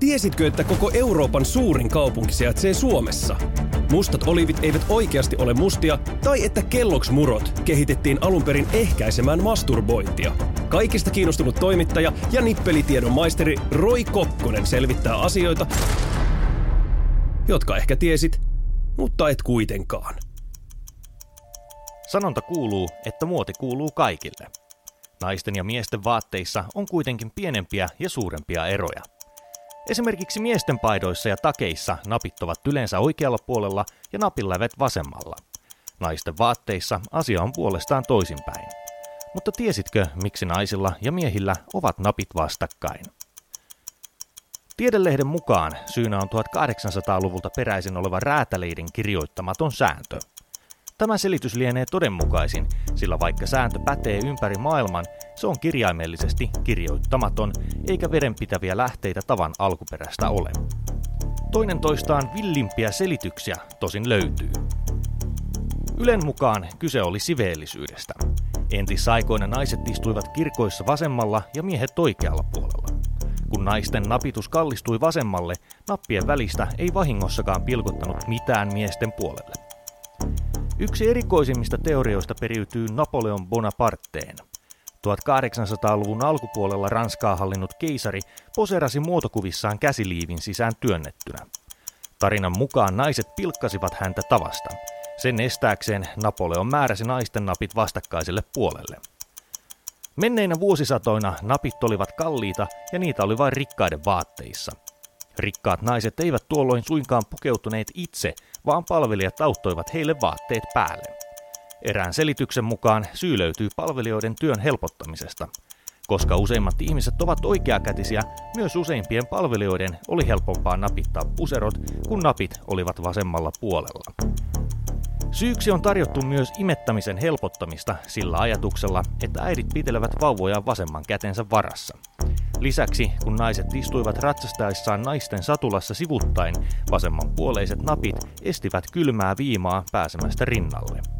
Tiesitkö, että koko Euroopan suurin kaupunki sijaitsee Suomessa? Mustat olivit eivät oikeasti ole mustia, tai että Kelloks murot kehitettiin alun perin ehkäisemään masturbointia. Kaikista kiinnostunut toimittaja ja nippelitiedon maisteri Roy Kokkonen selvittää asioita, jotka ehkä tiesit, mutta et kuitenkaan. Sanonta kuuluu, että muoti kuuluu kaikille. Naisten ja miesten vaatteissa on kuitenkin pienempiä ja suurempia eroja. Esimerkiksi miesten paidoissa ja takeissa napit ovat yleensä oikealla puolella ja napinlävet vasemmalla. Naisten vaatteissa asia on puolestaan toisinpäin. Mutta tiesitkö, miksi naisilla ja miehillä ovat napit vastakkain? Tiedelehden mukaan syynä on 1800-luvulta peräisin oleva räätäleiden kirjoittamaton sääntö – Tämä selitys lienee todenmukaisin, sillä vaikka sääntö pätee ympäri maailman, se on kirjaimellisesti kirjoittamaton, eikä verenpitäviä lähteitä tavan alkuperäistä ole. Toinen toistaan villimpiä selityksiä tosin löytyy. Ylen mukaan kyse oli siveellisyydestä. Entisaikoina naiset istuivat kirkoissa vasemmalla ja miehet oikealla puolella. Kun naisten napitus kallistui vasemmalle, nappien välistä ei vahingossakaan pilkottanut mitään miesten puolelle. Yksi erikoisimmista teorioista periytyy Napoleon Bonaparteen. 1800-luvun alkupuolella Ranskaa hallinnut keisari poserasi muotokuvissaan käsiliivin sisään työnnettynä. Tarinan mukaan naiset pilkkasivat häntä tavasta. Sen estääkseen Napoleon määräsi naisten napit vastakkaiselle puolelle. Menneinä vuosisatoina napit olivat kalliita ja niitä oli vain rikkaiden vaatteissa. Rikkaat naiset eivät tuolloin suinkaan pukeutuneet itse vaan palvelijat auttoivat heille vaatteet päälle. Erään selityksen mukaan syy löytyy palvelijoiden työn helpottamisesta. Koska useimmat ihmiset ovat oikeakätisiä, myös useimpien palvelijoiden oli helpompaa napittaa puserot, kun napit olivat vasemmalla puolella. Syyksi on tarjottu myös imettämisen helpottamista sillä ajatuksella, että äidit pitelevät vauvoja vasemman kätensä varassa – Lisäksi, kun naiset istuivat ratsastaessaan naisten satulassa sivuttain, vasemmanpuoleiset napit estivät kylmää viimaa pääsemästä rinnalle.